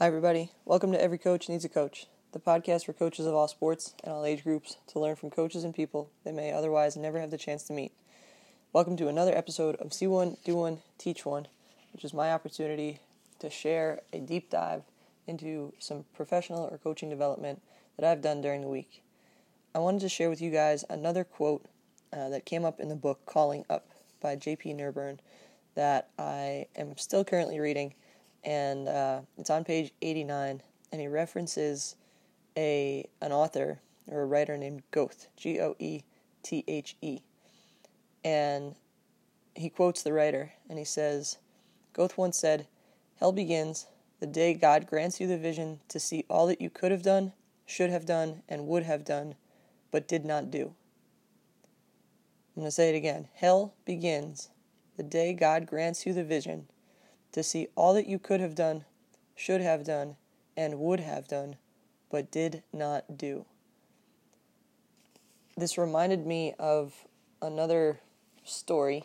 Hi, everybody. Welcome to Every Coach Needs a Coach, the podcast for coaches of all sports and all age groups to learn from coaches and people they may otherwise never have the chance to meet. Welcome to another episode of See One, Do One, Teach One, which is my opportunity to share a deep dive into some professional or coaching development that I've done during the week. I wanted to share with you guys another quote uh, that came up in the book Calling Up by J.P. Nerbun that I am still currently reading and uh, it's on page 89, and he references a an author or a writer named Goethe, G O E T H E, and he quotes the writer, and he says, Goethe once said, "Hell begins the day God grants you the vision to see all that you could have done, should have done, and would have done, but did not do." I'm going to say it again. Hell begins the day God grants you the vision to see all that you could have done, should have done, and would have done, but did not do. This reminded me of another story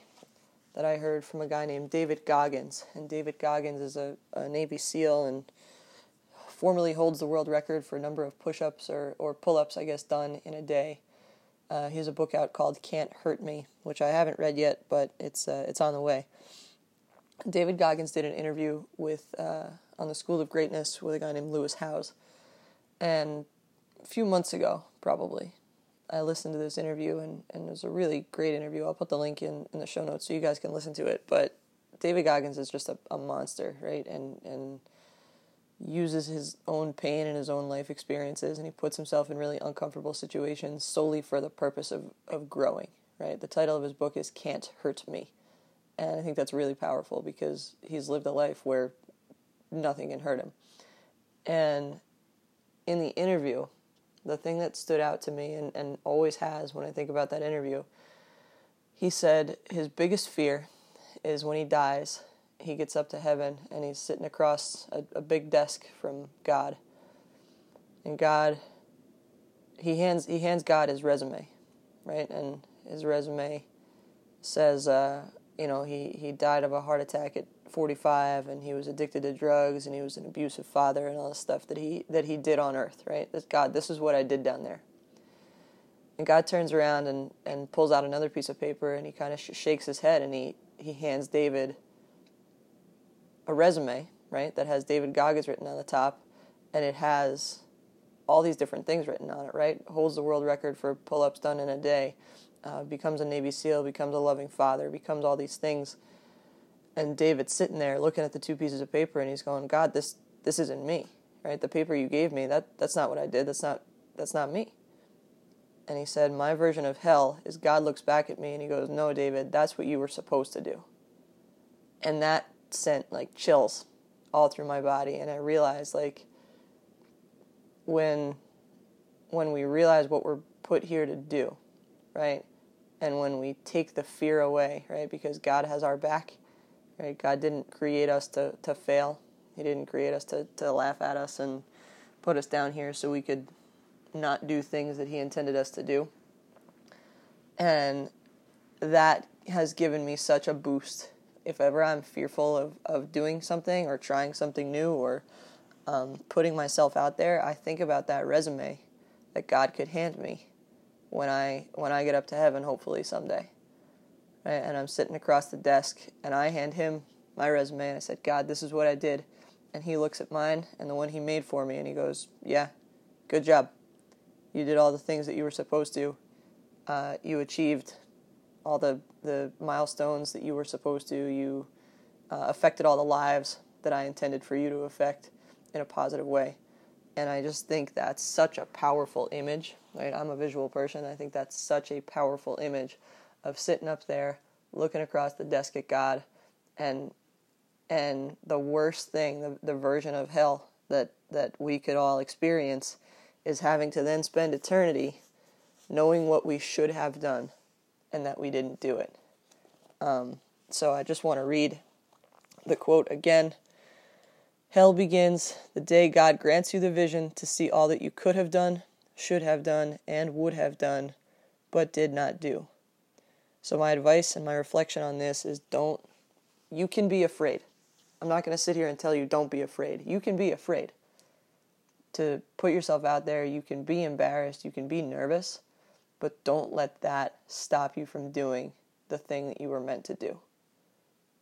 that I heard from a guy named David Goggins. And David Goggins is a, a Navy SEAL and formerly holds the world record for a number of push ups or, or pull ups, I guess, done in a day. Uh, he has a book out called Can't Hurt Me, which I haven't read yet, but it's, uh, it's on the way. David Goggins did an interview with uh, on the School of Greatness with a guy named Lewis Howes, and a few months ago, probably, I listened to this interview and, and it was a really great interview. I'll put the link in, in the show notes so you guys can listen to it. But David Goggins is just a, a monster, right? And and uses his own pain and his own life experiences and he puts himself in really uncomfortable situations solely for the purpose of, of growing, right? The title of his book is Can't Hurt Me and I think that's really powerful because he's lived a life where nothing can hurt him. And in the interview, the thing that stood out to me and, and always has when I think about that interview, he said his biggest fear is when he dies, he gets up to heaven and he's sitting across a, a big desk from God. And God, he hands he hands God his resume, right? And his resume says, uh, you know, he, he died of a heart attack at 45 and he was addicted to drugs and he was an abusive father and all the stuff that he that he did on earth, right? This God, this is what I did down there. And God turns around and, and pulls out another piece of paper and he kind of sh- shakes his head and he, he hands David a resume, right, that has David Goggins written on the top and it has all these different things written on it, right? Holds the world record for pull ups done in a day uh, becomes a Navy SEAL, becomes a loving father, becomes all these things. And David's sitting there looking at the two pieces of paper, and he's going, "God, this this isn't me, right? The paper you gave me, that that's not what I did. That's not that's not me." And he said, "My version of hell is God looks back at me and he goes, "No, David, that's what you were supposed to do." And that sent like chills all through my body, and I realized like when when we realize what we're put here to do, right? and when we take the fear away, right? Because God has our back, right? God didn't create us to, to fail. He didn't create us to, to laugh at us and put us down here so we could not do things that He intended us to do. And that has given me such a boost. If ever I'm fearful of, of doing something or trying something new or um, putting myself out there, I think about that resume that God could hand me when I when I get up to heaven, hopefully someday. Right? And I'm sitting across the desk, and I hand him my resume, and I said, God, this is what I did. And he looks at mine and the one he made for me, and he goes, Yeah, good job. You did all the things that you were supposed to. Uh, you achieved all the the milestones that you were supposed to. You uh, affected all the lives that I intended for you to affect in a positive way. And I just think that's such a powerful image. Right? I'm a visual person. I think that's such a powerful image of sitting up there, looking across the desk at God, and and the worst thing, the, the version of hell that, that we could all experience is having to then spend eternity knowing what we should have done and that we didn't do it. Um, so I just want to read the quote again. Hell begins the day God grants you the vision to see all that you could have done, should have done, and would have done, but did not do. So, my advice and my reflection on this is don't, you can be afraid. I'm not going to sit here and tell you don't be afraid. You can be afraid to put yourself out there. You can be embarrassed. You can be nervous, but don't let that stop you from doing the thing that you were meant to do.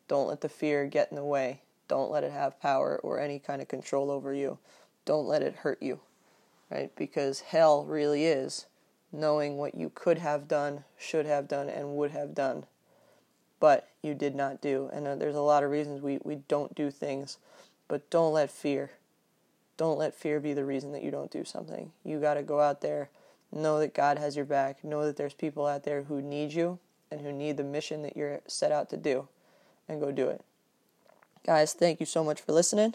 Don't let the fear get in the way. Don't let it have power or any kind of control over you. Don't let it hurt you, right? Because hell really is knowing what you could have done, should have done, and would have done, but you did not do. And uh, there's a lot of reasons we, we don't do things, but don't let fear, don't let fear be the reason that you don't do something. You got to go out there, know that God has your back, know that there's people out there who need you and who need the mission that you're set out to do, and go do it. Guys, thank you so much for listening,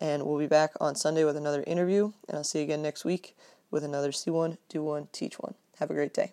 and we'll be back on Sunday with another interview, and I'll see you again next week with another See One, Do One, Teach One. Have a great day.